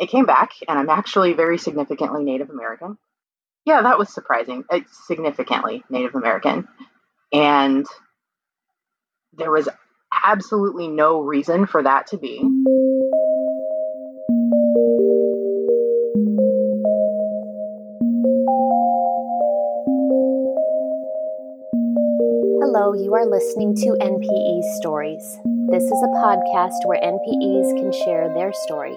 it came back, and I'm actually very significantly Native American. Yeah, that was surprising. It's significantly Native American. And there was absolutely no reason for that to be. Hello, you are listening to NPE Stories. This is a podcast where NPEs can share their story.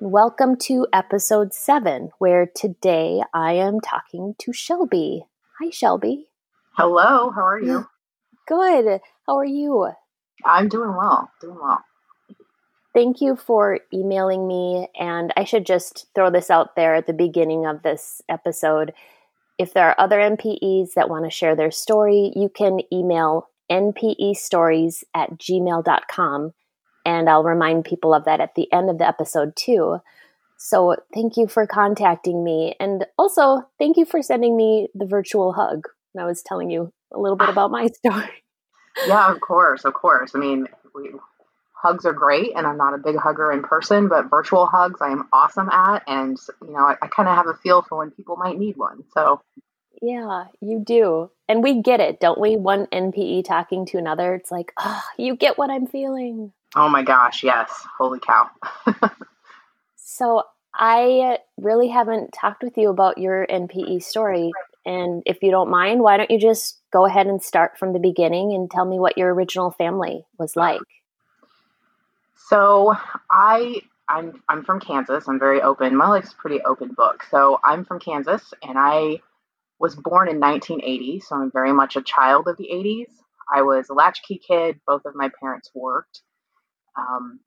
Welcome to episode seven, where today I am talking to Shelby. Hi, Shelby. Hello, how are you? Good. How are you? I'm doing well, doing well. Thank you for emailing me. And I should just throw this out there at the beginning of this episode. If there are other NPEs that want to share their story, you can email npestories at gmail.com. And I'll remind people of that at the end of the episode, too. So thank you for contacting me. And also, thank you for sending me the virtual hug. I was telling you a little bit ah. about my story. Yeah, of course, of course. I mean, we, hugs are great, and I'm not a big hugger in person, but virtual hugs I am awesome at, and you know, I, I kind of have a feel for when people might need one. So, yeah, you do, and we get it, don't we? One NPE talking to another, it's like, oh, you get what I'm feeling. Oh my gosh, yes! Holy cow! so I really haven't talked with you about your NPE story. And if you don't mind, why don't you just go ahead and start from the beginning and tell me what your original family was like? So I I'm I'm from Kansas. I'm very open. My life's a pretty open book. So I'm from Kansas and I was born in 1980, so I'm very much a child of the 80s. I was a latchkey kid. Both of my parents worked. Um,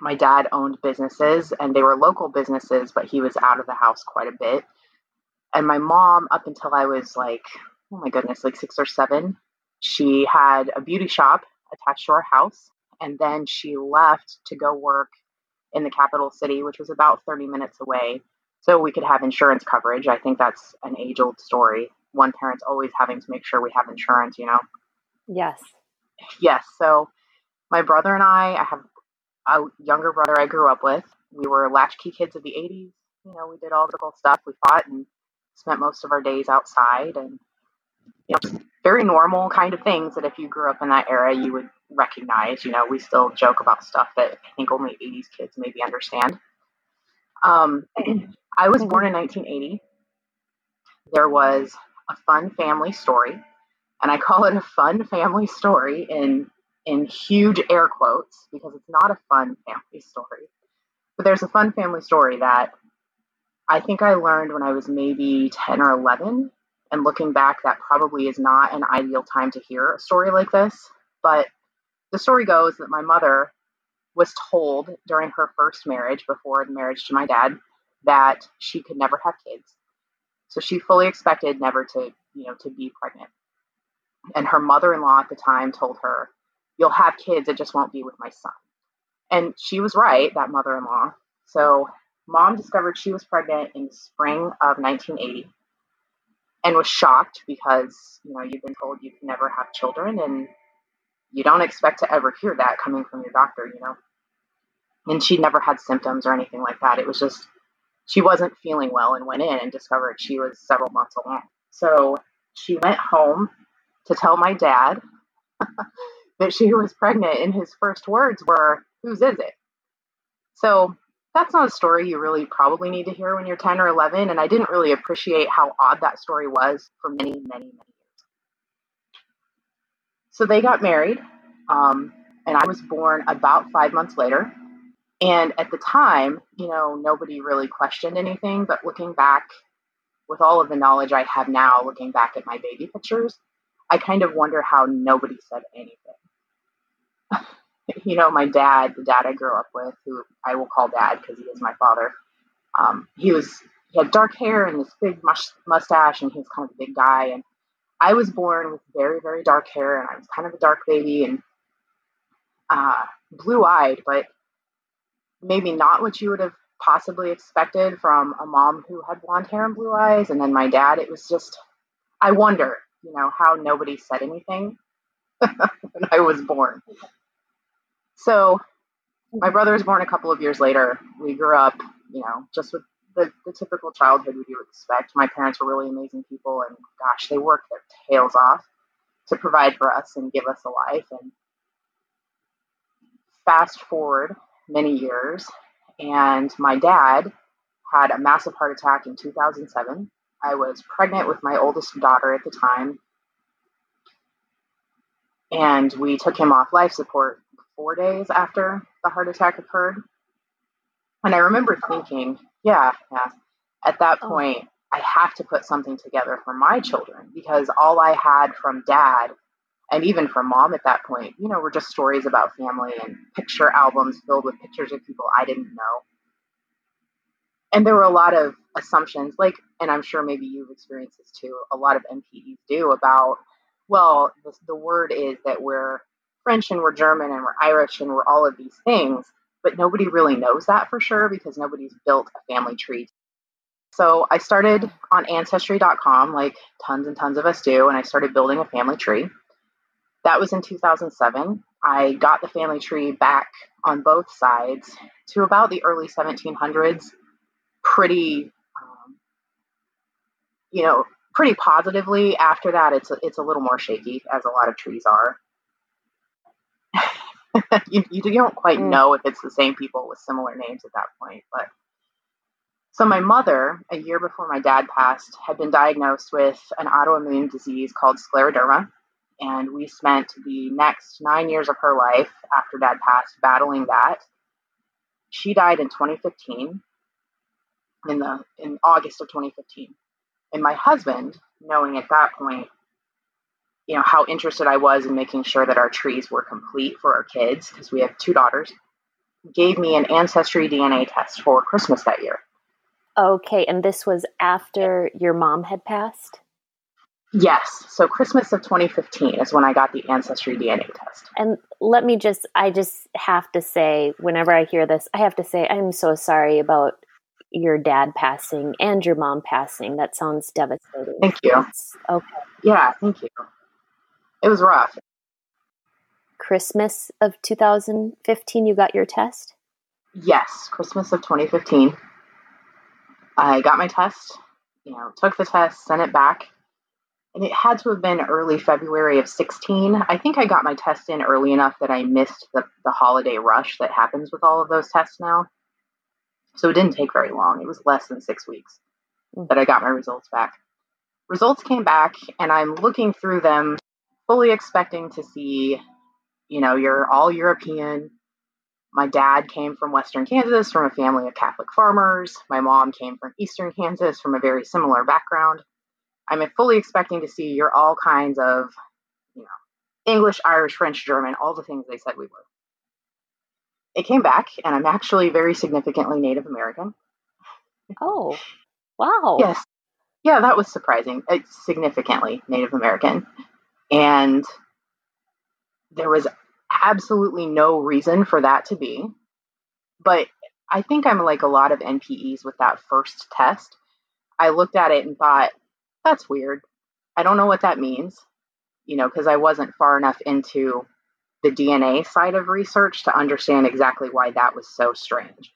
my dad owned businesses and they were local businesses, but he was out of the house quite a bit. And my mom up until i was like oh my goodness like six or seven she had a beauty shop attached to our house and then she left to go work in the capital city which was about 30 minutes away so we could have insurance coverage. I think that's an age old story. One parent's always having to make sure we have insurance you know? Yes. Yes so my brother and i i have a younger brother i grew up with. We were latchkey kids of the 80s you know we did all the cool stuff. We fought and spent most of our days outside and you know very normal kind of things that if you grew up in that era you would recognize. You know we still joke about stuff that i think only 80s kids maybe understand. Um, i was born in 1980 there was a fun family story and i call it a fun family story in in huge air quotes because it's not a fun family story but there's a fun family story that I think I learned when I was maybe 10 or 11. And looking back, that probably is not an ideal time to hear a story like this. But the story goes that my mother was told during her first marriage, before the marriage to my dad, that she could never have kids. So she fully expected never to, you know, to be pregnant. And her mother-in-law at the time told her, "You'll have kids, it just won't be with my son." And she was right, that mother-in-law. So Mom discovered she was pregnant in the spring of 1980 and was shocked because, you know, you've been told you can never have children and you don't expect to ever hear that coming from your doctor, you know. And she never had symptoms or anything like that. It was just she wasn't feeling well and went in and discovered she was several months along. So she went home to tell my dad that she was pregnant, and his first words were, Whose is it? So that's not a story you really probably need to hear when you're 10 or 11. And I didn't really appreciate how odd that story was for many, many, many years. So they got married, um, and I was born about five months later. And at the time, you know, nobody really questioned anything. But looking back with all of the knowledge I have now, looking back at my baby pictures, I kind of wonder how nobody said anything. you know, my dad, the dad I grew up with, who I will call dad because he is my father. Um, he was he had dark hair and this big mustache, and he was kind of a big guy. And I was born with very very dark hair, and I was kind of a dark baby and uh, blue eyed, but maybe not what you would have possibly expected from a mom who had blonde hair and blue eyes. And then my dad, it was just, I wonder, you know, how nobody said anything when I was born. So my mm-hmm. brother was born a couple of years later. We grew up, you know, just with the, the typical childhood you would expect. My parents were really amazing people, and gosh, they worked their tails off to provide for us and give us a life. And fast forward many years, and my dad had a massive heart attack in 2007. I was pregnant with my oldest daughter at the time, and we took him off life support four days after the heart attack occurred. And I remember oh. thinking, yeah, yeah, at that oh. point, I have to put something together for my children because all I had from dad and even from mom at that point, you know, were just stories about family and picture albums filled with pictures of people I didn't know. And there were a lot of assumptions, like, and I'm sure maybe you've experienced this too, a lot of NPEs do about, well, the, the word is that we're French and we're German and we're Irish and we're all of these things, but nobody really knows that for sure because nobody's built a family tree. So I started on Ancestry.com, like tons and tons of us do, and I started building a family tree. That was in 2007. I got the family tree back on both sides to about the early 1700s, pretty, um, you know, pretty positively. After that, it's it's a little more shaky, as a lot of trees are. you, you don't quite mm. know if it's the same people with similar names at that point. But so my mother, a year before my dad passed, had been diagnosed with an autoimmune disease called scleroderma. And we spent the next nine years of her life after dad passed battling that. She died in 2015, in the in August of 2015. And my husband, knowing at that point you know how interested I was in making sure that our trees were complete for our kids because we have two daughters, gave me an ancestry DNA test for Christmas that year. Okay, and this was after your mom had passed? Yes. So Christmas of 2015 is when I got the ancestry DNA test. And let me just I just have to say whenever I hear this, I have to say I'm so sorry about your dad passing and your mom passing. That sounds devastating. Thank you. okay. Yeah, thank you it was rough. Christmas of 2015, you got your test? Yes, Christmas of 2015. I got my test, you know, took the test, sent it back, and it had to have been early February of 16. I think I got my test in early enough that I missed the, the holiday rush that happens with all of those tests now. So it didn't take very long. It was less than six weeks mm. that I got my results back. Results came back, and I'm looking through them fully expecting to see, you know, you're all European. My dad came from Western Kansas from a family of Catholic farmers. My mom came from Eastern Kansas from a very similar background. I'm fully expecting to see you're all kinds of, you know, English, Irish, French, German, all the things they said we were. It came back, and I'm actually very significantly Native American. Oh, wow. yes. Yeah, that was surprising. It's significantly Native American. And there was absolutely no reason for that to be. But I think I'm like a lot of NPEs with that first test. I looked at it and thought, that's weird. I don't know what that means, you know, because I wasn't far enough into the DNA side of research to understand exactly why that was so strange.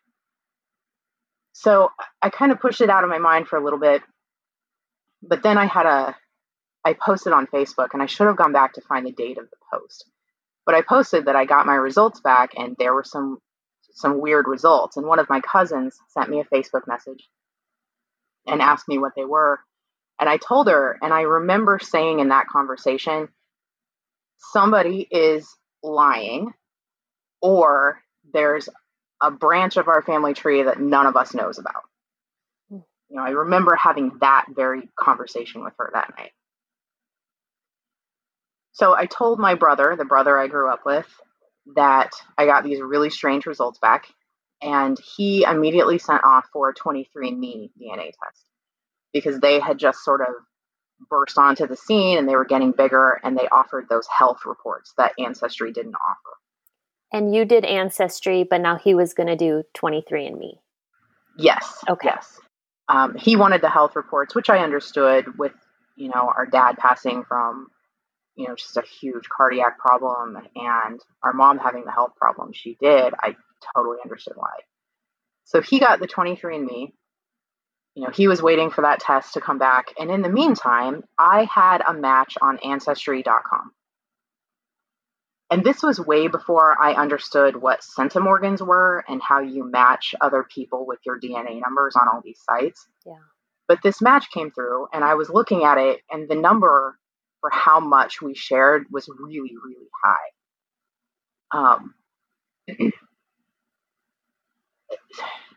So I kind of pushed it out of my mind for a little bit. But then I had a I posted on Facebook, and I should have gone back to find the date of the post. But I posted that I got my results back, and there were some some weird results. And one of my cousins sent me a Facebook message and asked me what they were. And I told her, and I remember saying in that conversation, somebody is lying, or there's a branch of our family tree that none of us knows about. Hmm. You know, I remember having that very conversation with her that night. So I told my brother, the brother I grew up with, that I got these really strange results back, and he immediately sent off for a 23andMe DNA test because they had just sort of burst onto the scene and they were getting bigger and they offered those health reports that Ancestry didn't offer. And you did Ancestry, but now he was going to do 23andMe. Yes. Okay. Yes. Um, he wanted the health reports, which I understood with, you know, our dad passing from, you know, just a huge cardiac problem and our mom having the health problem she did. I totally understood why. So he got the 23andMe. You know, he was waiting for that test to come back. And in the meantime, I had a match on Ancestry.com. And this was way before I understood what centimorgans were and how you match other people with your DNA numbers on all these sites. Yeah. But this match came through, and I was looking at it, and the number for how much we shared was really, really high. Um,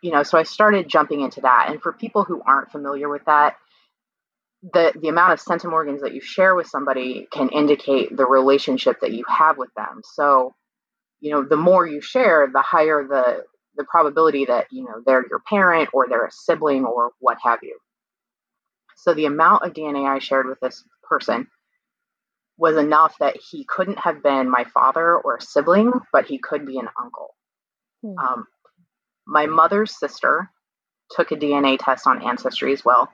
you know, so I started jumping into that. And for people who aren't familiar with that, the the amount of centimorgans that you share with somebody can indicate the relationship that you have with them. So, you know, the more you share, the higher the the probability that you know they're your parent or they're a sibling or what have you. So the amount of DNA I shared with this person was enough that he couldn't have been my father or a sibling, but he could be an uncle. Hmm. Um, my mother's sister took a DNA test on Ancestry as well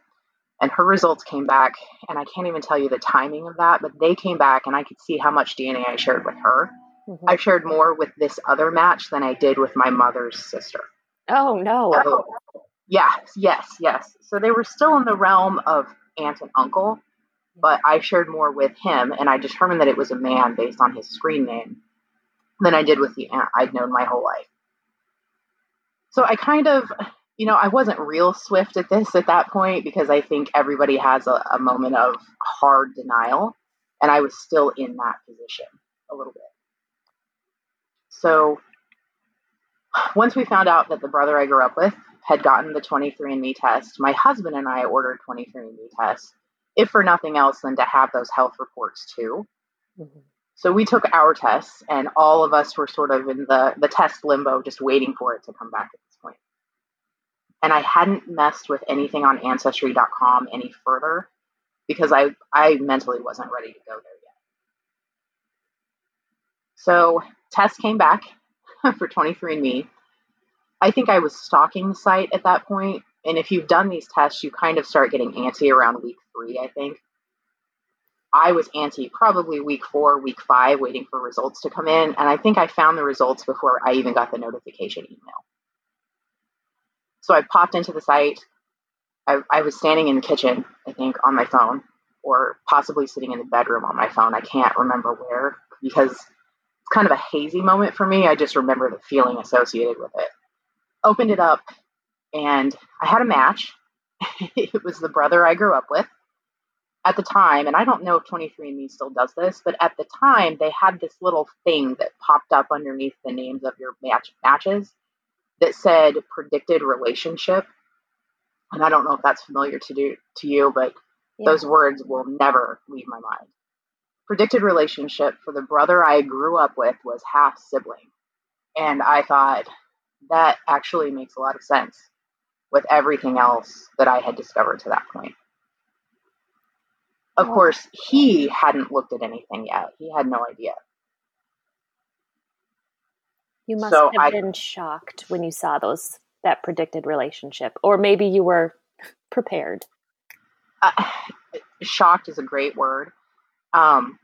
and her results came back and i can't even tell you the timing of that but they came back and i could see how much dna i shared with her mm-hmm. i shared more with this other match than i did with my mother's sister oh no so, yes yes yes so they were still in the realm of aunt and uncle but i shared more with him and i determined that it was a man based on his screen name than i did with the aunt i'd known my whole life so i kind of you know, I wasn't real swift at this at that point because I think everybody has a, a moment of hard denial. And I was still in that position a little bit. So once we found out that the brother I grew up with had gotten the 23andMe test, my husband and I ordered 23andMe tests, if for nothing else than to have those health reports too. Mm-hmm. So we took our tests, and all of us were sort of in the, the test limbo, just waiting for it to come back at this point. and I hadn't messed with anything on ancestry.com any further because I I mentally wasn't ready to go there yet. So test came back for 23andMe. I think I was stalking the site at that point, and if you've done these tests, you kind of start getting antsy around week three. I think I was antsy probably week four, week five, waiting for results to come in, and I think I found the results before I even got the notification email. So I popped into the site. I, I was standing in the kitchen, I think, on my phone, or possibly sitting in the bedroom on my phone. I can't remember where because it's kind of a hazy moment for me. I just remember the feeling associated with it. Opened it up, and I had a match. it was the brother I grew up with at the time, and I don't know if 23andMe still does this, but at the time they had this little thing that popped up underneath the names of your match matches that said predicted relationship. And I don't know if that's familiar to do to you, but yeah. those words will never leave my mind. Predicted relationship for the brother I grew up with was half sibling. And I thought that actually makes a lot of sense with everything else that I had discovered to that point. Of course, he hadn't looked at anything yet. He had no idea. You must so have I, been shocked when you saw those that predicted relationship, or maybe you were prepared. Uh, shocked is a great word. Um,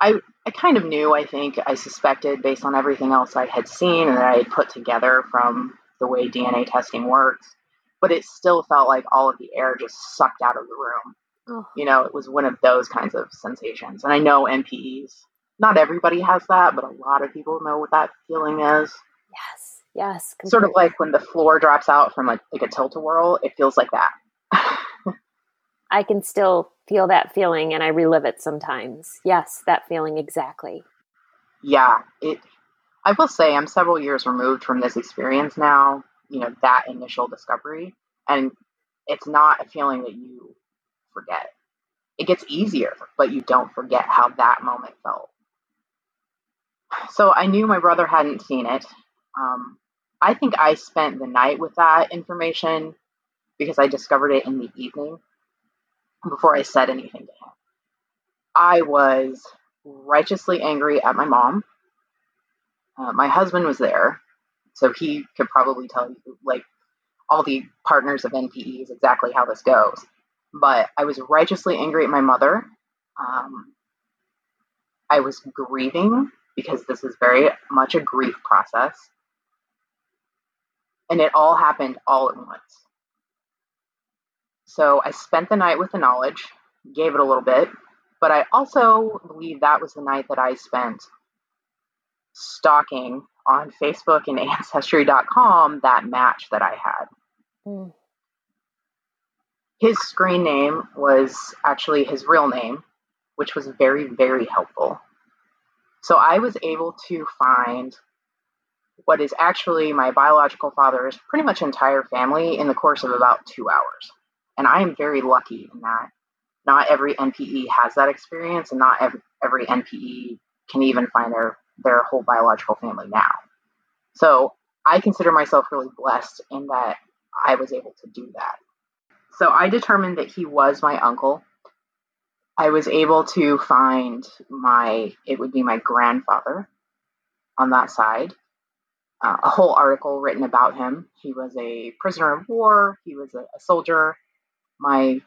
I I kind of knew. I think I suspected based on everything else I had seen and that I had put together from the way DNA testing works, but it still felt like all of the air just sucked out of the room. Oh. You know, it was one of those kinds of sensations. And I know NPEs not everybody has that, but a lot of people know what that feeling is. Yes, yes. Completely. Sort of like when the floor drops out from like, like a tilt a whirl, it feels like that. I can still feel that feeling and I relive it sometimes. Yes, that feeling exactly. Yeah, it I will say I'm several years removed from this experience now, you know, that initial discovery, and it's not a feeling that you forget. It gets easier, but you don't forget how that moment felt. so I knew my brother hadn't seen it. Um, I think I spent the night with that information because I discovered it in the evening before I said anything to him. I was righteously angry at my mom. Uh, my husband was there, so he could probably tell you, like, all the partners of NPEs exactly how this goes. But I was righteously angry at my mother. Um, I was grieving because this is very much a grief process. And it all happened all at once. So I spent the night with the knowledge, gave it a little bit, but I also believe that was the night that I spent stalking on Facebook and Ancestry.com that match that I had. Mm. His screen name was actually his real name, which was very, very helpful. So I was able to find what is actually my biological father's pretty much entire family in the course of about two hours. And I am very lucky in that not every NPE has that experience, and not every, every NPE can even find their, their whole biological family now. So I consider myself really blessed in that I was able to do that. So I determined that he was my uncle. I was able to find my, it would be my grandfather on that side. Uh, a whole article written about him. He was a prisoner of war, he was a, a soldier. My,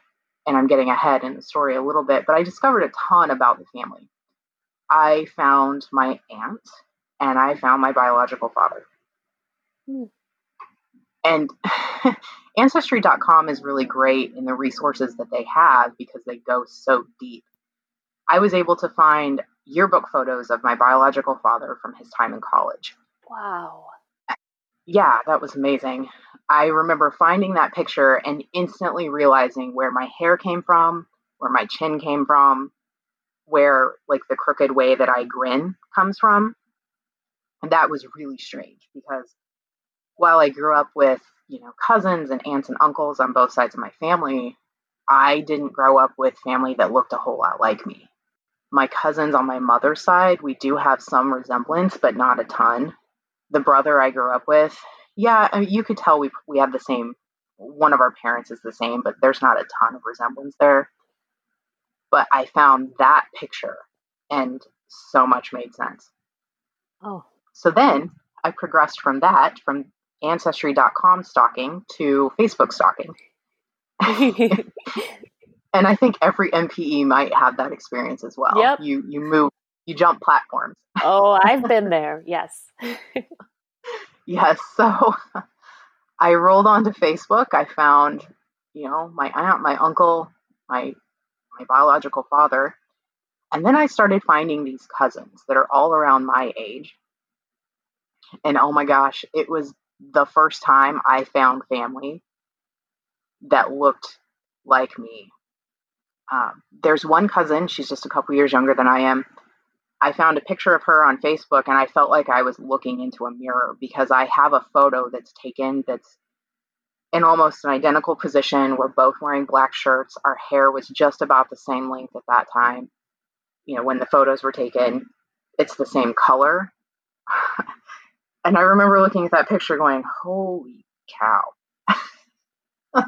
and I'm getting ahead in the story a little bit, but I discovered a ton about the family. I found my aunt and I found my biological father. Hmm. And Ancestry.com is really great in the resources that they have because they go so deep. I was able to find yearbook photos of my biological father from his time in college. Wow. Yeah, that was amazing. I remember finding that picture and instantly realizing where my hair came from, where my chin came from, where like the crooked way that I grin comes from. And that was really strange because while I grew up with, you know, cousins and aunts and uncles on both sides of my family, I didn't grow up with family that looked a whole lot like me. My cousins on my mother's side, we do have some resemblance, but not a ton. The brother I grew up with, yeah, I mean, you could tell we we have the same. One of our parents is the same, but there's not a ton of resemblance there. But I found that picture, and so much made sense. Oh. So then I progressed from that, from ancestry.com stalking to Facebook stalking. and I think every NPE might have that experience as well. Yep. You you move you jump platforms. oh, I've been there. Yes. yes. So I rolled onto Facebook. I found, you know, my aunt, my uncle, my my biological father. And then I started finding these cousins that are all around my age. And oh my gosh, it was the first time I found family that looked like me. Um, there's one cousin, she's just a couple years younger than I am. I found a picture of her on Facebook and I felt like I was looking into a mirror because I have a photo that's taken that's in almost an identical position. We're both wearing black shirts. Our hair was just about the same length at that time. You know, when the photos were taken, it's the same color. And I remember looking at that picture going, holy cow.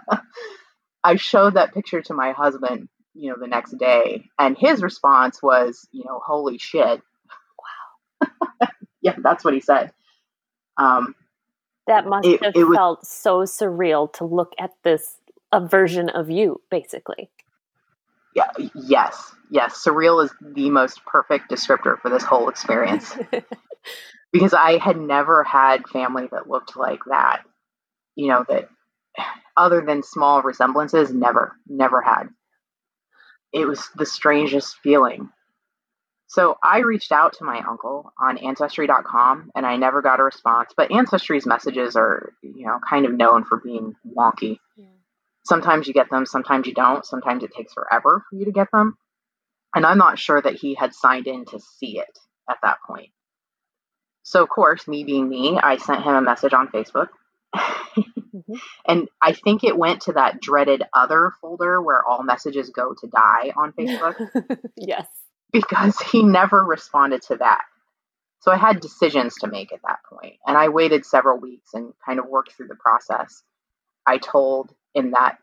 I showed that picture to my husband, you know, the next day, and his response was, you know, holy shit. Wow. yeah, that's what he said. Um, that must it, have it felt so surreal to look at this a version of you, basically. Yeah, yes, yes. Surreal is the most perfect descriptor for this whole experience. because I had never had family that looked like that. You know, that other than small resemblances, never, never had. It was the strangest feeling. So I reached out to my uncle on ancestry.com and I never got a response. But Ancestry's messages are, you know, kind of known for being wonky. Yeah. Sometimes you get them, sometimes you don't. Sometimes it takes forever for you to get them. And I'm not sure that he had signed in to see it at that point. So, of course, me being me, I sent him a message on Facebook. mm-hmm. And I think it went to that dreaded other folder where all messages go to die on Facebook. yes. Because he never responded to that. So I had decisions to make at that point, and I waited several weeks and kind of worked through the process. I told in that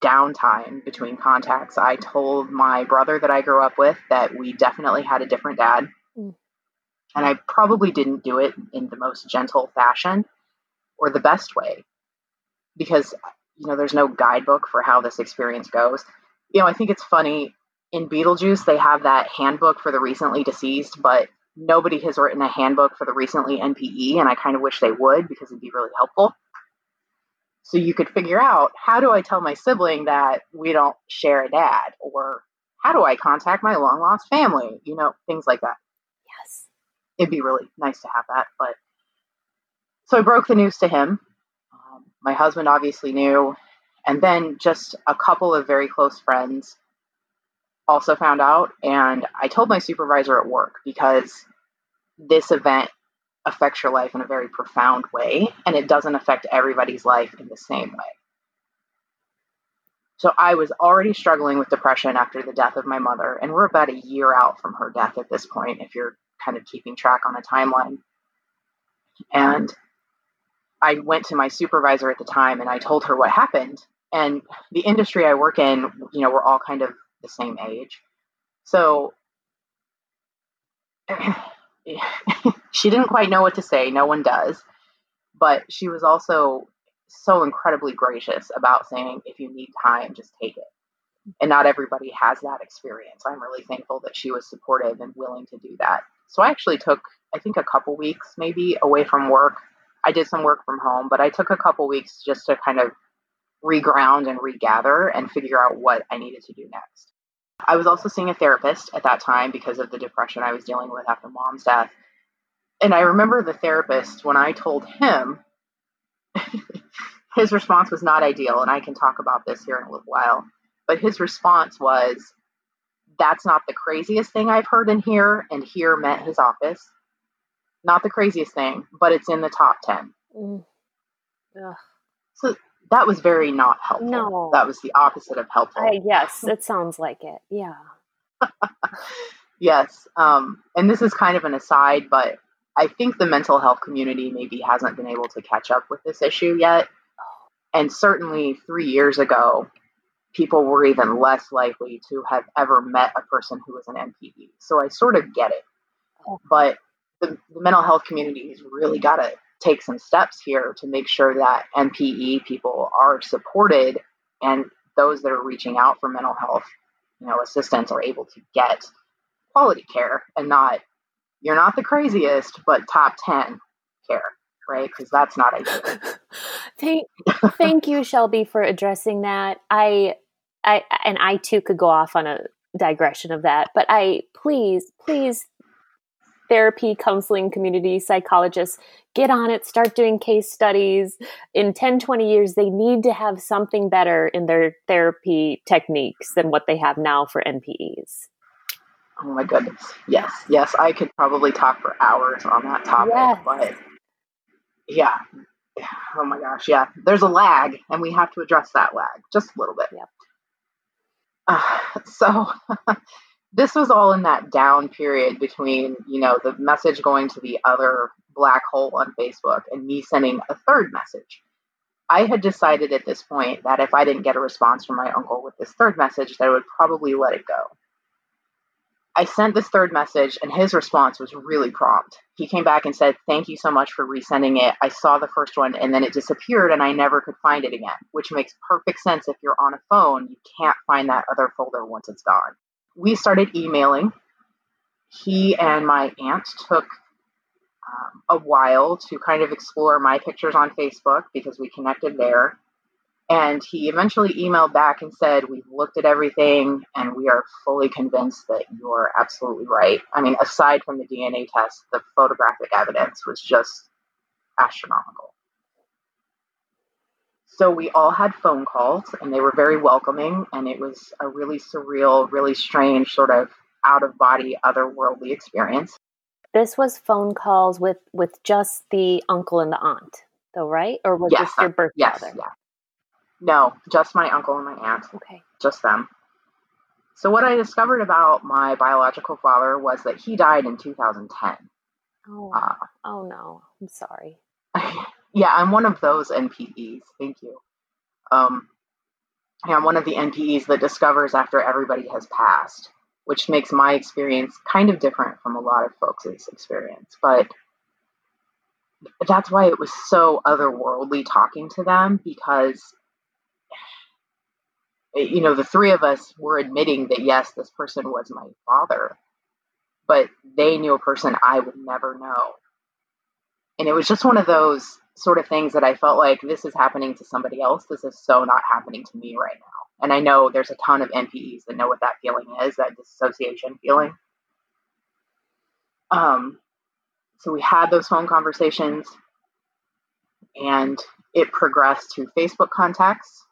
downtime between contacts, I told my brother that I grew up with that we definitely had a different dad. Mm. And I probably didn't do it in the most gentle fashion or the best way because, you know, there's no guidebook for how this experience goes. You know, I think it's funny in Beetlejuice, they have that handbook for the recently deceased, but nobody has written a handbook for the recently NPE, and I kind of wish they would because it'd be really helpful. So you could figure out how do I tell my sibling that we don't share a dad, or how do I contact my long lost family? You know, things like that. Yes. It'd be really nice to have that. But so I broke the news to him. Um, my husband obviously knew. And then just a couple of very close friends also found out. And I told my supervisor at work because this event affects your life in a very profound way and it doesn't affect everybody's life in the same way. So I was already struggling with depression after the death of my mother, and we're about a year out from her death at this point, if you're kind of keeping track on a timeline. And I went to my supervisor at the time and I told her what happened. And the industry I work in, you know, we're all kind of the same age. So she didn't quite know what to say. No one does. But she was also so incredibly gracious about saying, if you need time, just take it. And not everybody has that experience. I'm really thankful that she was supportive and willing to do that. So I actually took, I think, a couple weeks maybe away from work. I did some work from home, but I took a couple weeks just to kind of reground and regather and figure out what I needed to do next. I was also seeing a therapist at that time because of the depression I was dealing with after mom's death. And I remember the therapist, when I told him, his response was not ideal. And I can talk about this here in a little while. But his response was, That's not the craziest thing I've heard in here. And here meant his office. Not the craziest thing, but it's in the top 10. Mm. So that was very not helpful. No. That was the opposite of helpful. I, yes, it sounds like it. Yeah. yes. Um, and this is kind of an aside, but I think the mental health community maybe hasn't been able to catch up with this issue yet. And certainly three years ago, people were even less likely to have ever met a person who was an NPE. So I sort of get it. Oh. But the, the mental health community has really got to take some steps here to make sure that NPE people are supported and those that are reaching out for mental health, you know, assistance are able to get quality care and not you're not the craziest, but top 10 care, right? Because that's not ideal. thank, thank you, Shelby, for addressing that. I, I, and I too could go off on a digression of that, but I please, please therapy, counseling community, psychologists, get on it, start doing case studies. In 10, 20 years, they need to have something better in their therapy techniques than what they have now for NPEs. Oh my goodness. Yes, yes, I could probably talk for hours on that topic, yes. but yeah. Oh my gosh, yeah. There's a lag, and we have to address that lag just a little bit. Yep. Uh, so this was all in that down period between, you know, the message going to the other black hole on Facebook and me sending a third message. I had decided at this point that if I didn't get a response from my uncle with this third message, that I would probably let it go. I sent this third message, and his response was really prompt. He came back and said, Thank you so much for resending it. I saw the first one, and then it disappeared, and I never could find it again, which makes perfect sense. If you're on a phone, you can't find that other folder once it's gone we started emailing. He and my aunt took um, a while to kind of explore my pictures on Facebook because we connected there. And he eventually emailed back and said, We've looked at everything and we are fully convinced that you're absolutely right. I mean, aside from the DNA test, the photographic evidence was just astronomical. So we all had phone calls and they were very welcoming. And it was a really surreal, really strange, sort of out of body, otherworldly experience. This was phone calls with, with just the uncle and the aunt, though, right? Or was yes, this your birth yes, father? Yeah. No, just my uncle and my aunt. Okay. Just them. So what I discovered about my biological father was that he died in 2010. Oh, uh, oh no, I'm sorry. yeah, I'm one of those NPEs. Thank you. Um, yeah, I'm one of the NPEs that discovers after everybody has passed, which makes my experience kind of different from a lot of folks' experience. But that's why it was so otherworldly talking to them because you know the three of us were admitting that yes this person was my father but they knew a person i would never know and it was just one of those sort of things that i felt like this is happening to somebody else this is so not happening to me right now and i know there's a ton of npes that know what that feeling is that dissociation feeling um so we had those phone conversations and it progressed to Facebook contacts.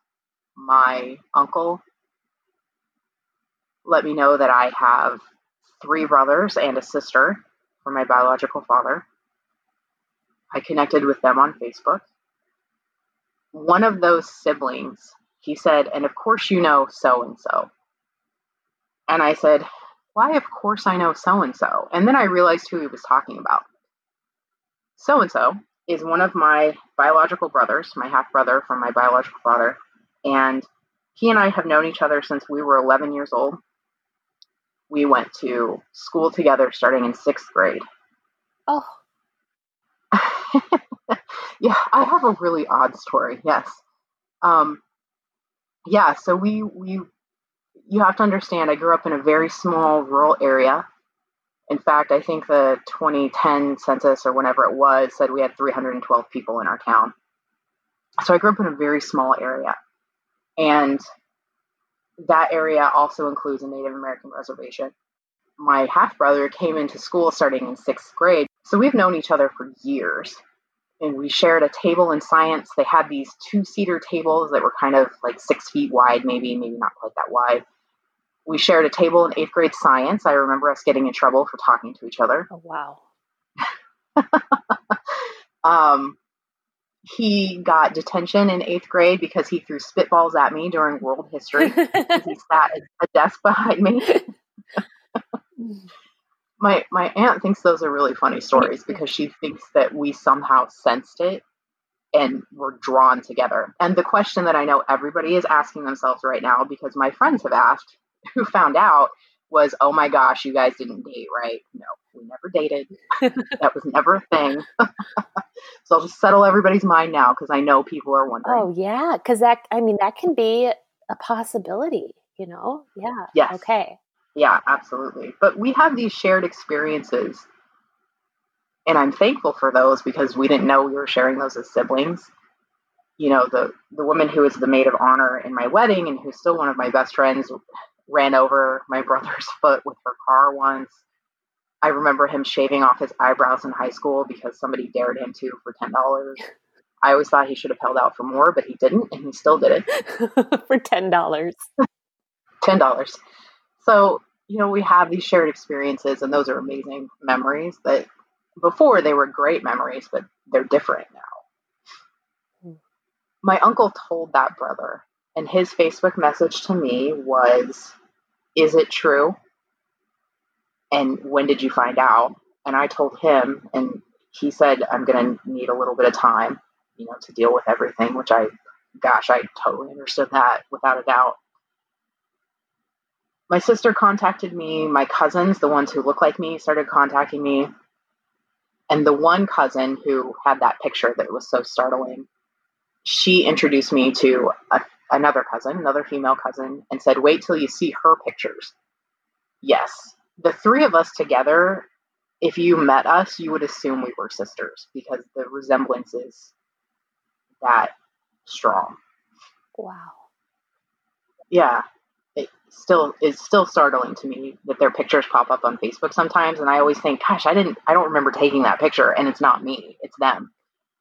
My uncle let me know that I have three brothers and a sister from my biological father. I connected with them on Facebook. One of those siblings, he said, and of course you know so and so. And I said, why, of course I know so and so. And then I realized who he was talking about so and so is one of my biological brothers, my half brother from my biological father. And he and I have known each other since we were 11 years old. We went to school together starting in sixth grade. Oh. yeah, I have a really odd story. Yes. Um, yeah, so we, we, you have to understand, I grew up in a very small rural area in fact, I think the 2010 census or whenever it was said we had 312 people in our town. So I grew up in a very small area. And that area also includes a Native American reservation. My half brother came into school starting in sixth grade. So we've known each other for years. And we shared a table in science. They had these two seater tables that were kind of like six feet wide, maybe, maybe not quite that wide we shared a table in eighth grade science. I remember us getting in trouble for talking to each other. Oh, wow. um, he got detention in eighth grade because he threw spitballs at me during world history. he sat at a desk behind me. my my aunt thinks those are really funny stories because she thinks that we somehow sensed it and were drawn together. And the question that I know everybody is asking themselves right now, because my friends have asked, who found out was, oh my gosh, you guys didn't date, right? No, we never dated. that was never a thing. so I'll just settle everybody's mind now because I know people are wondering. Oh, yeah. Because that, I mean, that can be a possibility, you know? Yeah. Yes. Okay. Yeah, absolutely. But we have these shared experiences. And I'm thankful for those because we didn't know we were sharing those as siblings you know the the woman who was the maid of honor in my wedding and who's still one of my best friends ran over my brother's foot with her car once. I remember him shaving off his eyebrows in high school because somebody dared him to for ten dollars. I always thought he should have held out for more, but he didn't, and he still did it for ten dollars. ten dollars. So you know we have these shared experiences, and those are amazing memories. That before they were great memories, but they're different now. Hmm. My uncle told that brother and his Facebook message to me was, Is it true? And when did you find out? And I told him, and he said, I'm going to need a little bit of time, you know, to deal with everything, which I, gosh, I totally understood that without a doubt. My sister contacted me. My cousins, the ones who look like me, started contacting me. And the one cousin who had that picture that was so startling, she introduced me to a another cousin, another female cousin, and said, Wait till you see her pictures. Yes, the three of us together, if you met us, you would assume we were sisters because the resemblance is that strong. Wow. Yeah. It still is still startling to me that their pictures pop up on Facebook sometimes and I always think, gosh, I didn't I don't remember taking that picture and it's not me, it's them.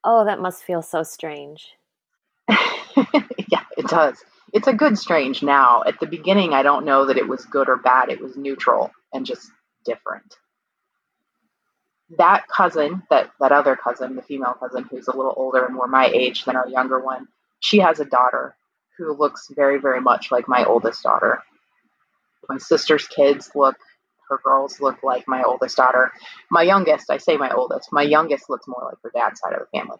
Oh, that must feel so strange. yeah, it does. It's a good strange now. At the beginning, I don't know that it was good or bad. It was neutral and just different. That cousin, that that other cousin, the female cousin who's a little older and more my age than our younger one, she has a daughter who looks very, very much like my oldest daughter. My sister's kids look her girls look like my oldest daughter. My youngest, I say my oldest, my youngest looks more like her dad's side of the family.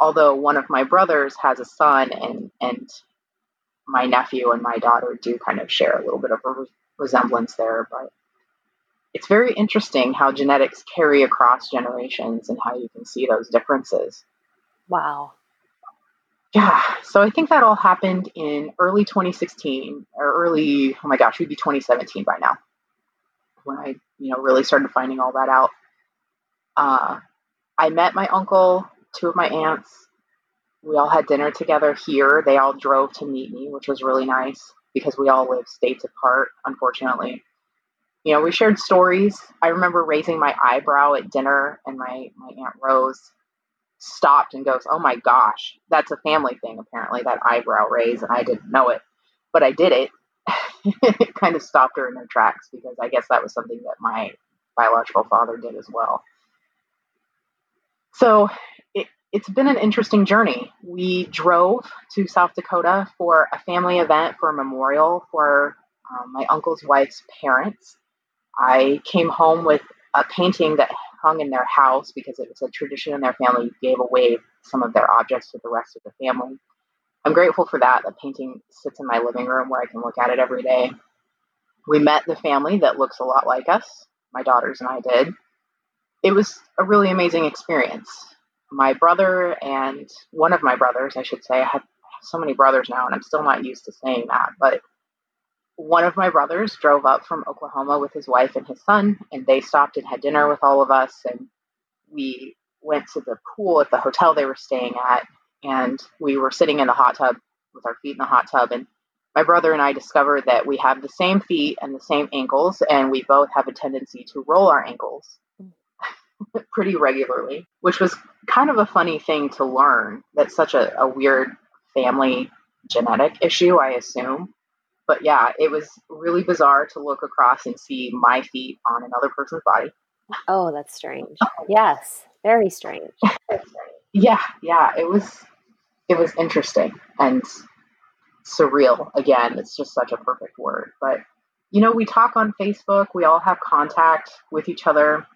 Although one of my brothers has a son, and and my nephew and my daughter do kind of share a little bit of a resemblance there, but it's very interesting how genetics carry across generations and how you can see those differences. Wow. Yeah, so I think that all happened in early 2016 or early, oh my gosh, we'd be 2017 by now when I, you know, really started finding all that out. Uh, I met my uncle, two of my aunts. We all had dinner together here. They all drove to meet me, which was really nice because we all live states apart, unfortunately. You know, we shared stories. I remember raising my eyebrow at dinner, and my, my Aunt Rose stopped and goes, Oh my gosh, that's a family thing, apparently, that eyebrow raise. And I didn't know it, but I did it. it kind of stopped her in her tracks because I guess that was something that my biological father did as well. So it, it's been an interesting journey. We drove to South Dakota for a family event for a memorial for um, my uncle's wife's parents. I came home with a painting that hung in their house because it was a tradition in their family, gave away some of their objects to the rest of the family. I'm grateful for that. The painting sits in my living room where I can look at it every day. We met the family that looks a lot like us. My daughters and I did. It was a really amazing experience. My brother and one of my brothers, I should say, I have so many brothers now, and I'm still not used to saying that, but one of my brothers drove up from Oklahoma with his wife and his son, and they stopped and had dinner with all of us. And we went to the pool at the hotel they were staying at, and we were sitting in the hot tub with our feet in the hot tub. And my brother and I discovered that we have the same feet and the same ankles, and we both have a tendency to roll our ankles pretty regularly, which was kind of a funny thing to learn. That's such a, a weird family genetic issue, I assume but yeah, it was really bizarre to look across and see my feet on another person's body. Oh, that's strange. yes, very strange. yeah, yeah, it was it was interesting and surreal. Again, it's just such a perfect word. But you know, we talk on Facebook. We all have contact with each other.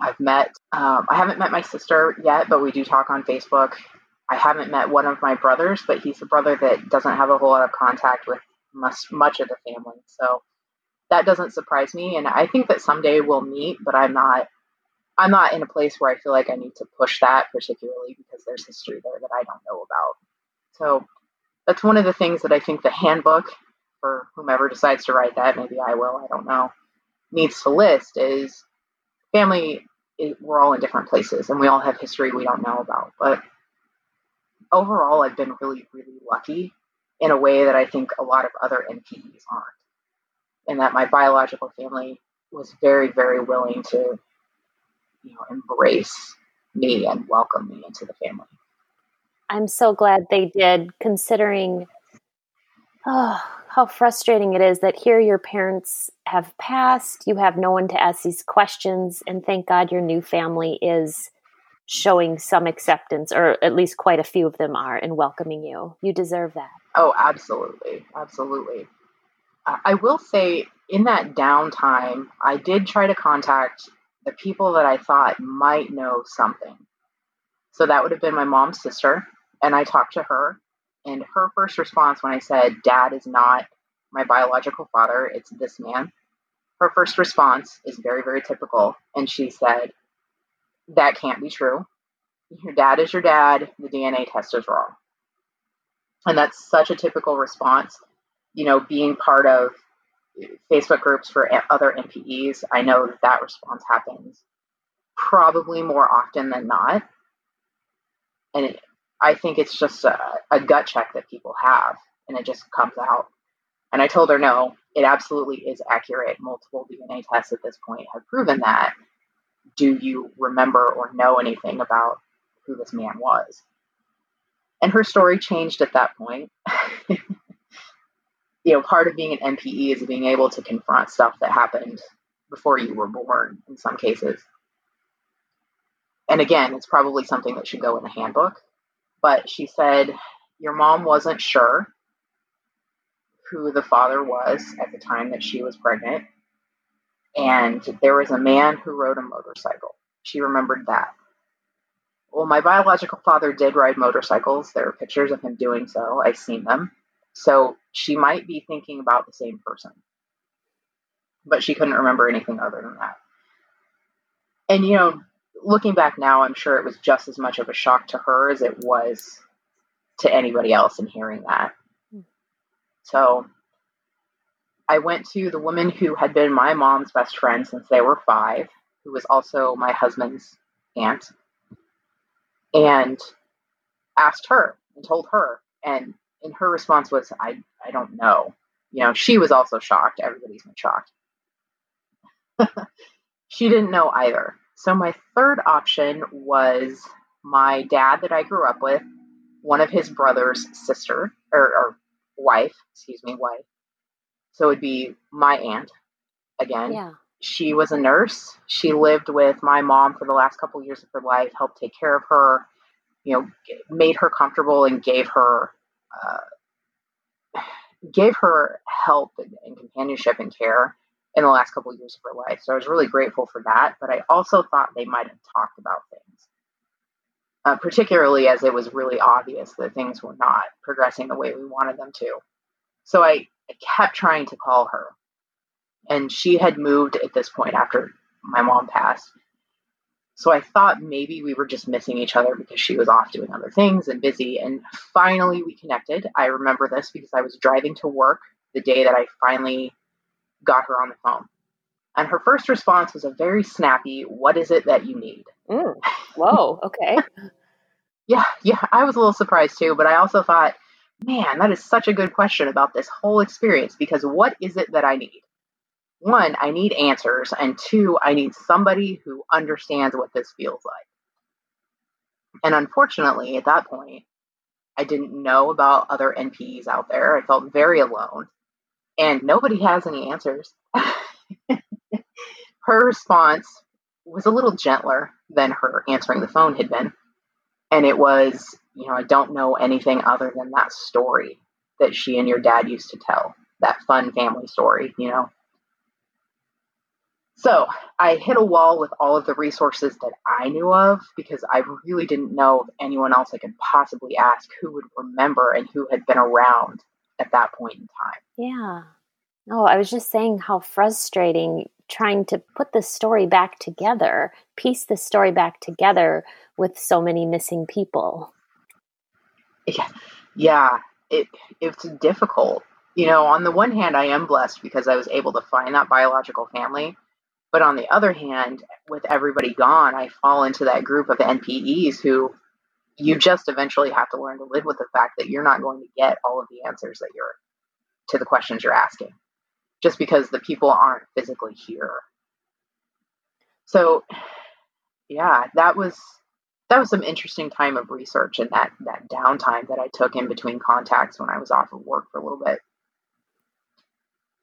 I've met. Um, I haven't met my sister yet, but we do talk on Facebook. I haven't met one of my brothers, but he's a brother that doesn't have a whole lot of contact with much much of the family. So that doesn't surprise me, and I think that someday we'll meet. But I'm not I'm not in a place where I feel like I need to push that particularly because there's history there that I don't know about. So that's one of the things that I think the handbook for whomever decides to write that, maybe I will, I don't know, needs to list is family. Eh, we're all in different places and we all have history we don't know about. But overall, I've been really, really lucky in a way that I think a lot of other NPEs aren't. And that my biological family was very, very willing to, you know, embrace me and welcome me into the family. I'm so glad they did, considering oh, how frustrating it is that here your parents have passed, you have no one to ask these questions, and thank God your new family is showing some acceptance, or at least quite a few of them are, and welcoming you. You deserve that. Oh, absolutely. Absolutely. I will say in that downtime, I did try to contact the people that I thought might know something. So that would have been my mom's sister. And I talked to her. And her first response when I said, Dad is not my biological father, it's this man. Her first response is very, very typical. And she said, That can't be true. Your dad is your dad. The DNA test is wrong. And that's such a typical response. You know, being part of Facebook groups for other NPEs, I know that that response happens probably more often than not. And it, I think it's just a, a gut check that people have, and it just comes out. And I told her, no, it absolutely is accurate. Multiple DNA tests at this point have proven that. Do you remember or know anything about who this man was? And her story changed at that point. you know, part of being an NPE is being able to confront stuff that happened before you were born in some cases. And again, it's probably something that should go in the handbook. But she said, Your mom wasn't sure who the father was at the time that she was pregnant. and there was a man who rode a motorcycle. She remembered that. Well, my biological father did ride motorcycles. There are pictures of him doing so. I've seen them. So she might be thinking about the same person. But she couldn't remember anything other than that. And, you know, looking back now, I'm sure it was just as much of a shock to her as it was to anybody else in hearing that. So I went to the woman who had been my mom's best friend since they were five, who was also my husband's aunt, and asked her and told her. And in her response was, I, I don't know. You know, she was also shocked. Everybody's been shocked. she didn't know either. So my third option was my dad that I grew up with, one of his brother's sister or, or wife, excuse me, wife. So it'd be my aunt again. Yeah. She was a nurse. She lived with my mom for the last couple of years of her life, helped take care of her, you know, made her comfortable and gave her uh, gave her help and, and companionship and care in the last couple of years of her life. So I was really grateful for that. But I also thought they might have talked about things, uh, particularly as it was really obvious that things were not progressing the way we wanted them to. So I, I kept trying to call her. And she had moved at this point after my mom passed. So I thought maybe we were just missing each other because she was off doing other things and busy. And finally we connected. I remember this because I was driving to work the day that I finally got her on the phone. And her first response was a very snappy, What is it that you need? Mm. Whoa, okay. yeah, yeah, I was a little surprised too, but I also thought, man, that is such a good question about this whole experience because what is it that I need? One, I need answers, and two, I need somebody who understands what this feels like. And unfortunately, at that point, I didn't know about other NPEs out there. I felt very alone and nobody has any answers. her response was a little gentler than her answering the phone had been. And it was, you know, I don't know anything other than that story that she and your dad used to tell, that fun family story, you know. So I hit a wall with all of the resources that I knew of because I really didn't know of anyone else I could possibly ask who would remember and who had been around at that point in time. Yeah. Oh, I was just saying how frustrating trying to put the story back together, piece the story back together with so many missing people. Yeah, yeah it it's difficult. You know, on the one hand, I am blessed because I was able to find that biological family. But on the other hand, with everybody gone, I fall into that group of NPEs who you just eventually have to learn to live with the fact that you're not going to get all of the answers that you're to the questions you're asking just because the people aren't physically here. So yeah, that was that was some interesting time of research and that that downtime that I took in between contacts when I was off of work for a little bit.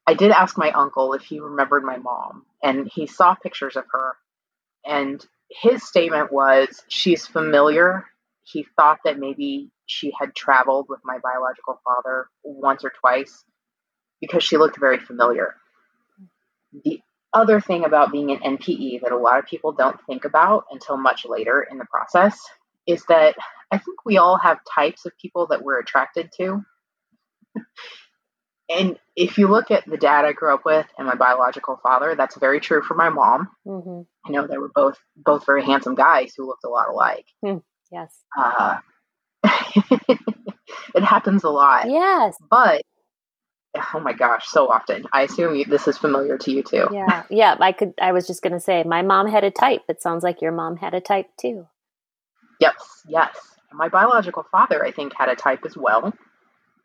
I did ask my uncle if he remembered my mom, and he saw pictures of her. And his statement was, She's familiar he thought that maybe she had traveled with my biological father once or twice because she looked very familiar. The other thing about being an NPE that a lot of people don't think about until much later in the process is that I think we all have types of people that we're attracted to. And if you look at the dad I grew up with and my biological father, that's very true for my mom. Mm-hmm. I know they were both both very handsome guys who looked a lot alike. Mm. Yes. Uh, it happens a lot. Yes. But oh my gosh, so often. I assume you, this is familiar to you too. Yeah. Yeah. I could, I was just going to say, my mom had a type. It sounds like your mom had a type too. Yes. Yes. My biological father, I think, had a type as well.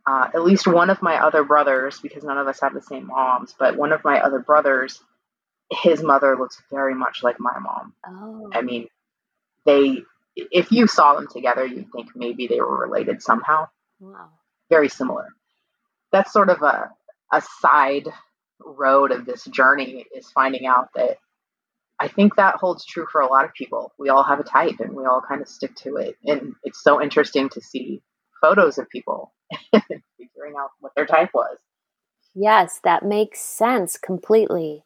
Uh, at least one of my other brothers, because none of us have the same moms, but one of my other brothers, his mother looks very much like my mom. Oh. I mean, they if you saw them together, you'd think maybe they were related somehow. Wow. Very similar. That's sort of a, a side road of this journey is finding out that I think that holds true for a lot of people. We all have a type and we all kind of stick to it. And it's so interesting to see photos of people figuring out what their type was. Yes, that makes sense completely.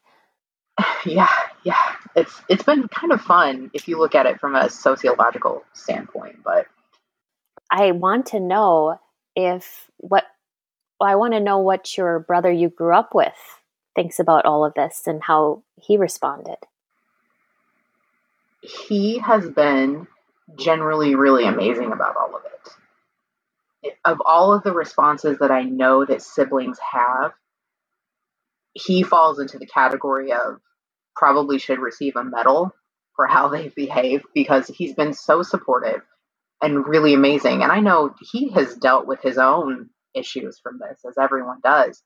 yeah, yeah. It's it's been kind of fun if you look at it from a sociological standpoint, but I want to know if what well, I want to know what your brother you grew up with thinks about all of this and how he responded. He has been generally really amazing about all of it. Of all of the responses that I know that siblings have, he falls into the category of probably should receive a medal for how they behave because he's been so supportive and really amazing. And I know he has dealt with his own issues from this, as everyone does.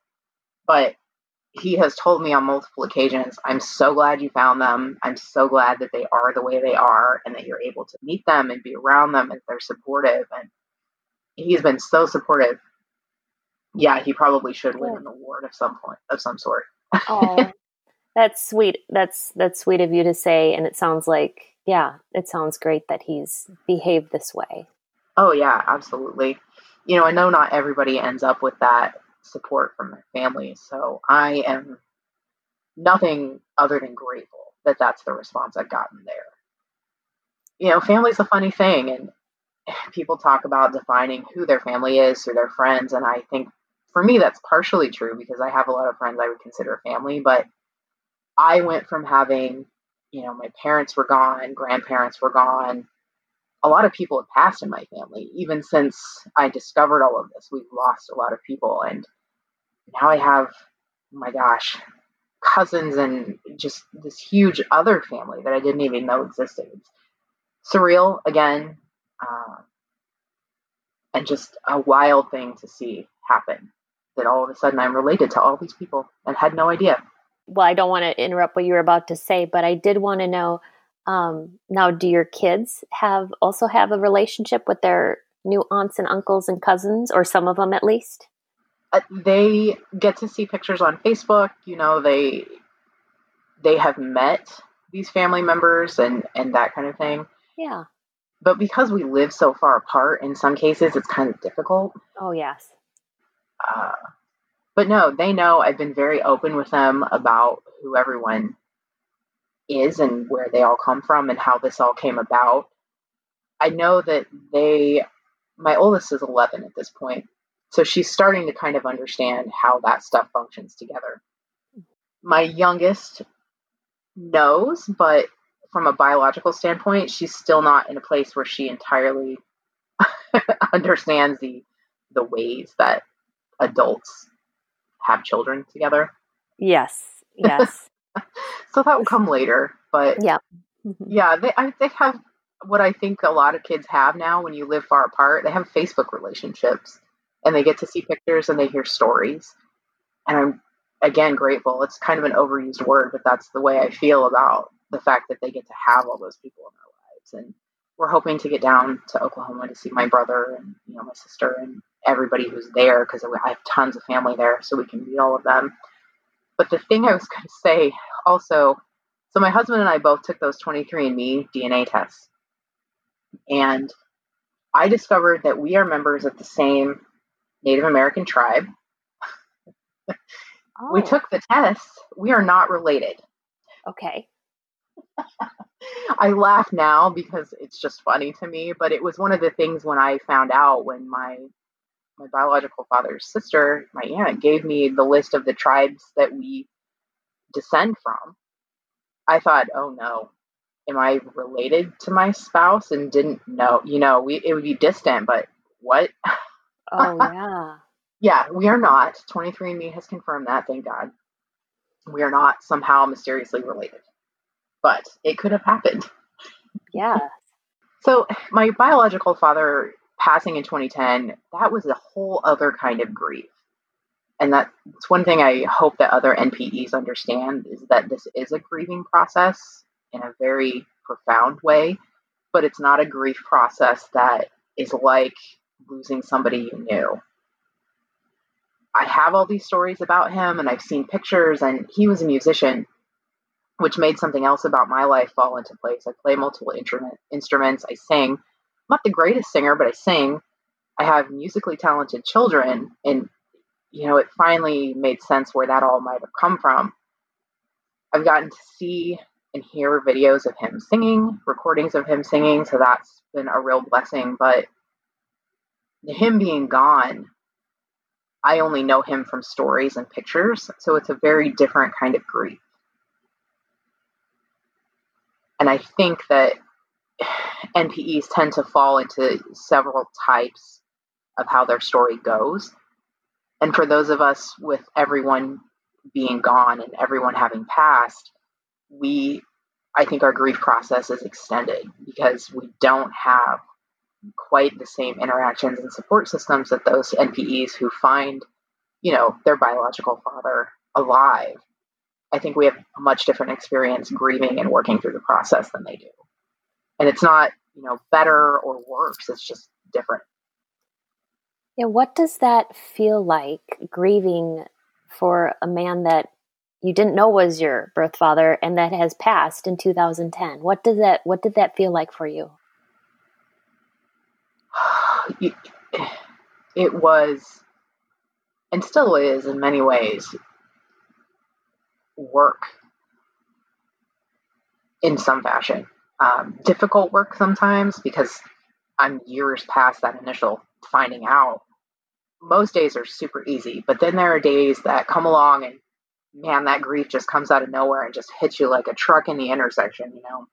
But he has told me on multiple occasions, I'm so glad you found them. I'm so glad that they are the way they are and that you're able to meet them and be around them and they're supportive. And he's been so supportive. Yeah, he probably should win an award of some point of some sort. oh, that's sweet. That's that's sweet of you to say. And it sounds like, yeah, it sounds great that he's behaved this way. Oh yeah, absolutely. You know, I know not everybody ends up with that support from their family, So I am nothing other than grateful that that's the response I've gotten there. You know, family's a funny thing, and people talk about defining who their family is through their friends. And I think for me, that's partially true because I have a lot of friends I would consider family, but I went from having, you know, my parents were gone, grandparents were gone, a lot of people have passed in my family. Even since I discovered all of this, we've lost a lot of people. And now I have, oh my gosh, cousins and just this huge other family that I didn't even know existed. It's surreal again, uh, and just a wild thing to see happen. That all of a sudden I'm related to all these people and had no idea. Well, I don't want to interrupt what you were about to say, but I did want to know um, now, do your kids have also have a relationship with their new aunts and uncles and cousins, or some of them at least? Uh, they get to see pictures on Facebook. You know, they they have met these family members and and that kind of thing. Yeah. But because we live so far apart, in some cases, it's kind of difficult. Oh yes. Uh, but no, they know I've been very open with them about who everyone is and where they all come from and how this all came about. I know that they, my oldest is 11 at this point, so she's starting to kind of understand how that stuff functions together. My youngest knows, but from a biological standpoint, she's still not in a place where she entirely understands the the ways that adults have children together. Yes. Yes. so that will come later. But yeah, mm-hmm. yeah, they I, they have what I think a lot of kids have now. When you live far apart, they have Facebook relationships, and they get to see pictures and they hear stories. And I'm again grateful. It's kind of an overused word, but that's the way I feel about the fact that they get to have all those people in their lives. And we're hoping to get down to Oklahoma to see my brother and you know my sister and everybody who's there because I have tons of family there, so we can meet all of them. But the thing I was going to say also, so my husband and I both took those 23andMe DNA tests. And I discovered that we are members of the same Native American tribe. oh. We took the tests. We are not related. Okay. I laugh now because it's just funny to me, but it was one of the things when I found out when my my biological father's sister, my aunt, gave me the list of the tribes that we descend from. I thought, oh no, am I related to my spouse? And didn't know, you know, we it would be distant, but what? Oh yeah. yeah, we are not. 23andMe has confirmed that, thank God. We are not somehow mysteriously related. But it could have happened. Yeah. So my biological father passing in 2010, that was a whole other kind of grief. And that's one thing I hope that other NPEs understand is that this is a grieving process in a very profound way, but it's not a grief process that is like losing somebody you knew. I have all these stories about him and I've seen pictures, and he was a musician, which made something else about my life fall into place. I play multiple instruments, I sing, I'm not the greatest singer, but I sing. I have musically talented children, and you know, it finally made sense where that all might have come from. I've gotten to see and hear videos of him singing, recordings of him singing, so that's been a real blessing. But him being gone, I only know him from stories and pictures, so it's a very different kind of grief. And I think that NPEs tend to fall into several types of how their story goes. And for those of us with everyone being gone and everyone having passed, we, I think our grief process is extended because we don't have quite the same interactions and support systems that those NPEs who find, you know, their biological father alive. I think we have a much different experience grieving and working through the process than they do. And it's not, you know, better or worse, it's just different. Yeah, what does that feel like grieving for a man that you didn't know was your birth father and that has passed in 2010? What does that what did that feel like for you? it, it was and still is in many ways work in some fashion. Um, difficult work sometimes because I'm years past that initial finding out. Most days are super easy, but then there are days that come along and man, that grief just comes out of nowhere and just hits you like a truck in the intersection, you know.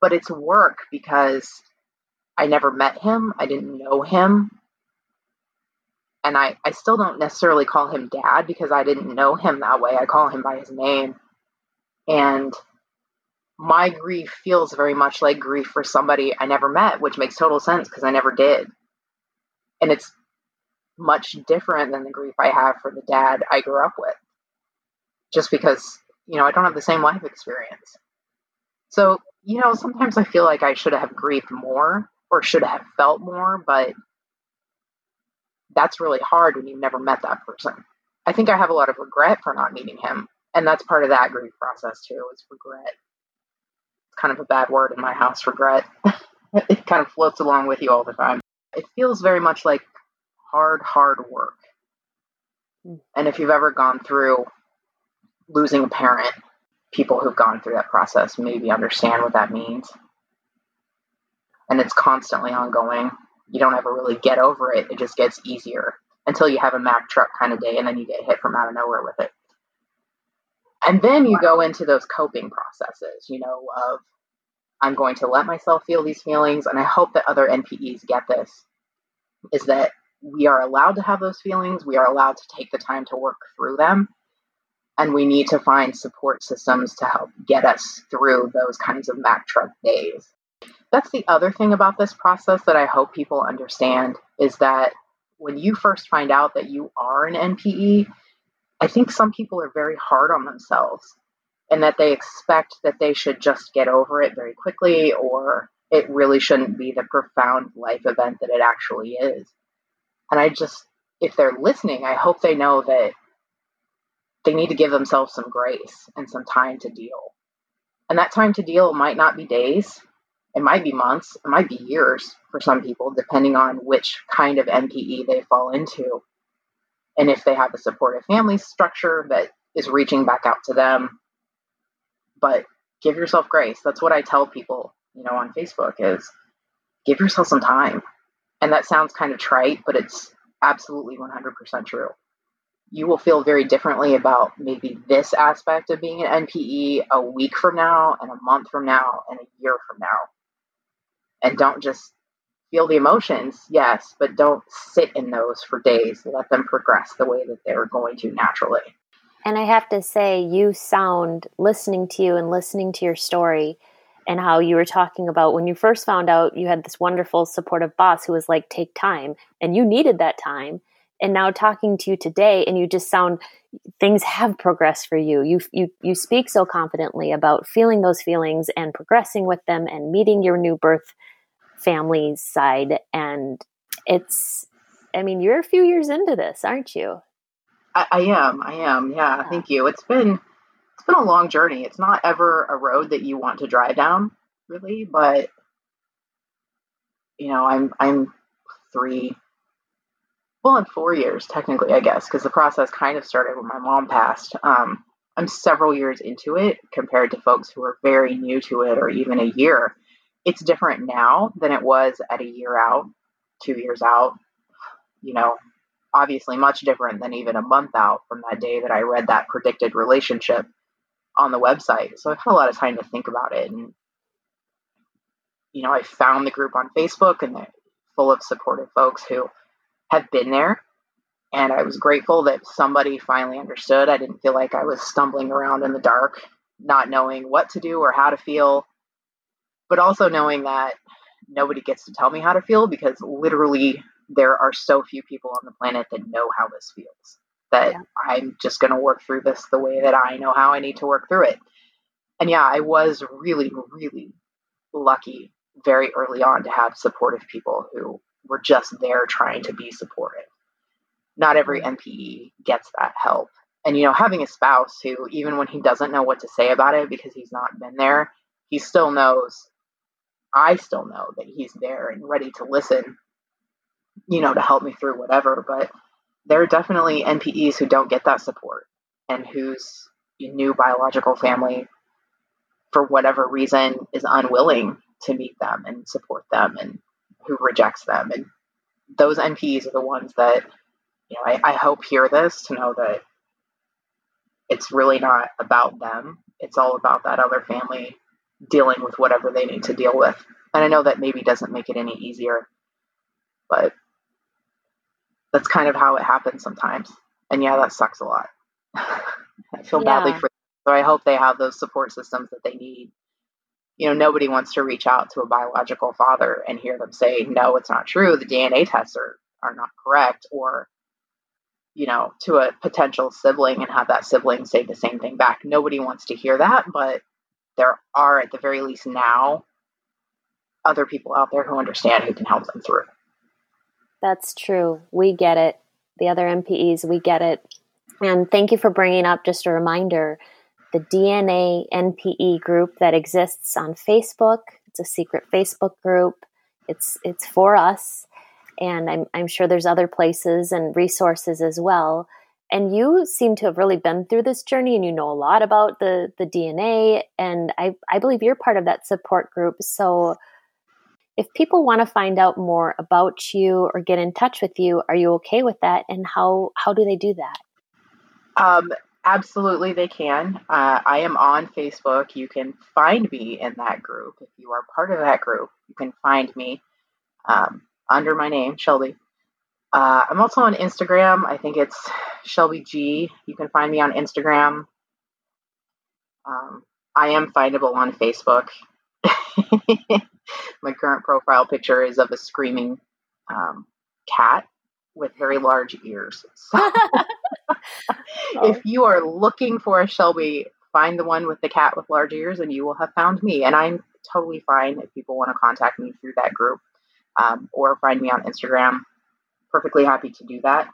But it's work because I never met him, I didn't know him. And I, I still don't necessarily call him dad because I didn't know him that way. I call him by his name. And my grief feels very much like grief for somebody I never met, which makes total sense because I never did. And it's much different than the grief I have for the dad I grew up with. Just because, you know, I don't have the same life experience. So, you know, sometimes I feel like I should have grieved more or should have felt more, but that's really hard when you've never met that person. I think I have a lot of regret for not meeting him. And that's part of that grief process too, is regret. It's kind of a bad word in my house, regret. it kind of floats along with you all the time. It feels very much like hard, hard work. Mm. And if you've ever gone through losing a parent, people who've gone through that process maybe understand what that means. And it's constantly ongoing. You don't ever really get over it. It just gets easier until you have a Mack truck kind of day and then you get hit from out of nowhere with it. And then you go into those coping processes, you know, of I'm going to let myself feel these feelings. And I hope that other NPEs get this is that we are allowed to have those feelings. We are allowed to take the time to work through them. And we need to find support systems to help get us through those kinds of Mack truck days. That's the other thing about this process that I hope people understand is that when you first find out that you are an NPE, I think some people are very hard on themselves and that they expect that they should just get over it very quickly or it really shouldn't be the profound life event that it actually is. And I just, if they're listening, I hope they know that they need to give themselves some grace and some time to deal. And that time to deal might not be days, it might be months, it might be years for some people, depending on which kind of NPE they fall into. And if they have a supportive family structure that is reaching back out to them. But give yourself grace. That's what I tell people, you know, on Facebook is give yourself some time. And that sounds kind of trite, but it's absolutely 100% true. You will feel very differently about maybe this aspect of being an NPE a week from now, and a month from now, and a year from now. And don't just feel the emotions, yes, but don't sit in those for days. Let them progress the way that they're going to naturally. And I have to say, you sound, listening to you and listening to your story, and how you were talking about when you first found out you had this wonderful supportive boss who was like take time and you needed that time and now talking to you today and you just sound things have progressed for you you you you speak so confidently about feeling those feelings and progressing with them and meeting your new birth family's side and it's i mean you're a few years into this aren't you i, I am i am yeah, yeah thank you it's been it's been a long journey. It's not ever a road that you want to drive down, really, but you know, I'm I'm three, well, in four years technically, I guess, because the process kind of started when my mom passed. Um, I'm several years into it compared to folks who are very new to it or even a year. It's different now than it was at a year out, two years out. You know, obviously much different than even a month out from that day that I read that predicted relationship on the website. So I've had a lot of time to think about it. And, you know, I found the group on Facebook and they're full of supportive folks who have been there. And I was grateful that somebody finally understood. I didn't feel like I was stumbling around in the dark, not knowing what to do or how to feel, but also knowing that nobody gets to tell me how to feel because literally there are so few people on the planet that know how this feels that yeah. I'm just going to work through this the way that I know how I need to work through it. And yeah, I was really, really lucky very early on to have supportive people who were just there trying to be supportive. Not every NPE gets that help. And, you know, having a spouse who, even when he doesn't know what to say about it because he's not been there, he still knows, I still know that he's there and ready to listen, you know, to help me through whatever. But there are definitely NPEs who don't get that support and whose new biological family, for whatever reason, is unwilling to meet them and support them and who rejects them. And those NPEs are the ones that, you know, I, I hope hear this to know that it's really not about them. It's all about that other family dealing with whatever they need to deal with. And I know that maybe doesn't make it any easier, but that's kind of how it happens sometimes. And yeah, that sucks a lot. I feel yeah. badly for them. So I hope they have those support systems that they need. You know, nobody wants to reach out to a biological father and hear them say, no, it's not true. The DNA tests are, are not correct. Or, you know, to a potential sibling and have that sibling say the same thing back. Nobody wants to hear that, but there are, at the very least now, other people out there who understand who can help them through. That's true. We get it. The other NPEs, we get it. And thank you for bringing up just a reminder the DNA NPE group that exists on Facebook. It's a secret Facebook group. It's it's for us, and I'm I'm sure there's other places and resources as well. And you seem to have really been through this journey, and you know a lot about the the DNA. And I I believe you're part of that support group. So if people want to find out more about you or get in touch with you, are you okay with that? And how how do they do that? Um, absolutely, they can. Uh, I am on Facebook. You can find me in that group. If you are part of that group, you can find me um, under my name, Shelby. Uh, I'm also on Instagram. I think it's Shelby G. You can find me on Instagram. Um, I am findable on Facebook. my current profile picture is of a screaming um, cat with very large ears. So oh. if you are looking for a Shelby, find the one with the cat with large ears and you will have found me. And I'm totally fine if people want to contact me through that group um, or find me on Instagram. Perfectly happy to do that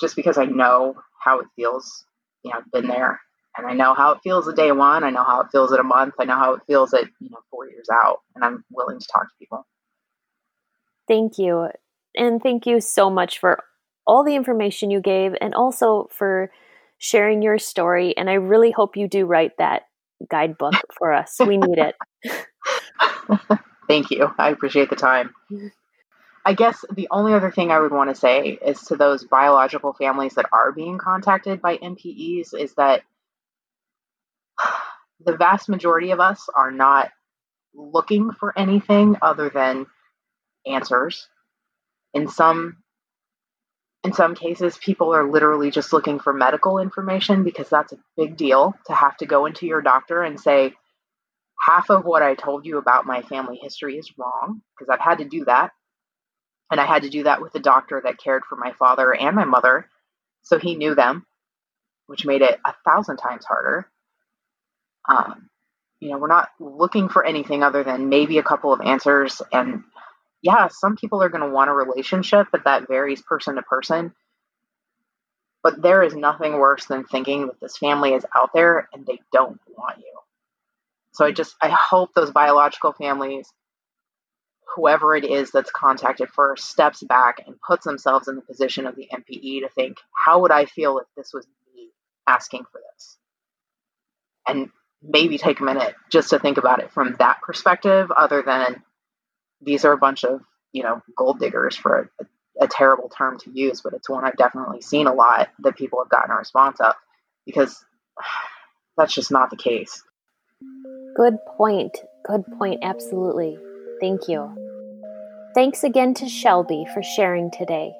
just because I know how it feels. You know, I've been there and I know how it feels at day one. I know how it feels at a month. I know how it feels at you know four years out, and I'm willing to talk to people. Thank you, and thank you so much for all the information you gave, and also for sharing your story. And I really hope you do write that guidebook for us. We need it. thank you. I appreciate the time. I guess the only other thing I would want to say is to those biological families that are being contacted by NPEs is that the vast majority of us are not looking for anything other than answers. In some in some cases people are literally just looking for medical information because that's a big deal to have to go into your doctor and say half of what I told you about my family history is wrong because I've had to do that. And I had to do that with the doctor that cared for my father and my mother. So he knew them, which made it a thousand times harder. Um, you know, we're not looking for anything other than maybe a couple of answers. And yeah, some people are going to want a relationship, but that varies person to person. But there is nothing worse than thinking that this family is out there and they don't want you. So I just, I hope those biological families, whoever it is that's contacted first, steps back and puts themselves in the position of the NPE to think, how would I feel if this was me asking for this? and maybe take a minute just to think about it from that perspective, other than these are a bunch of, you know, gold diggers for a, a terrible term to use, but it's one I've definitely seen a lot that people have gotten a response of because that's just not the case. Good point. Good point. Absolutely. Thank you. Thanks again to Shelby for sharing today.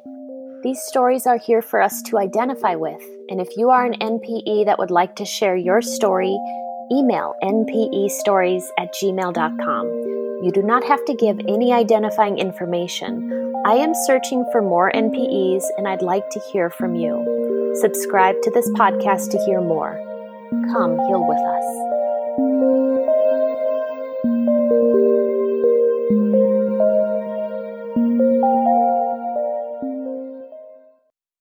These stories are here for us to identify with, and if you are an NPE that would like to share your story, email npestories at gmail.com. You do not have to give any identifying information. I am searching for more NPEs and I'd like to hear from you. Subscribe to this podcast to hear more. Come heal with us.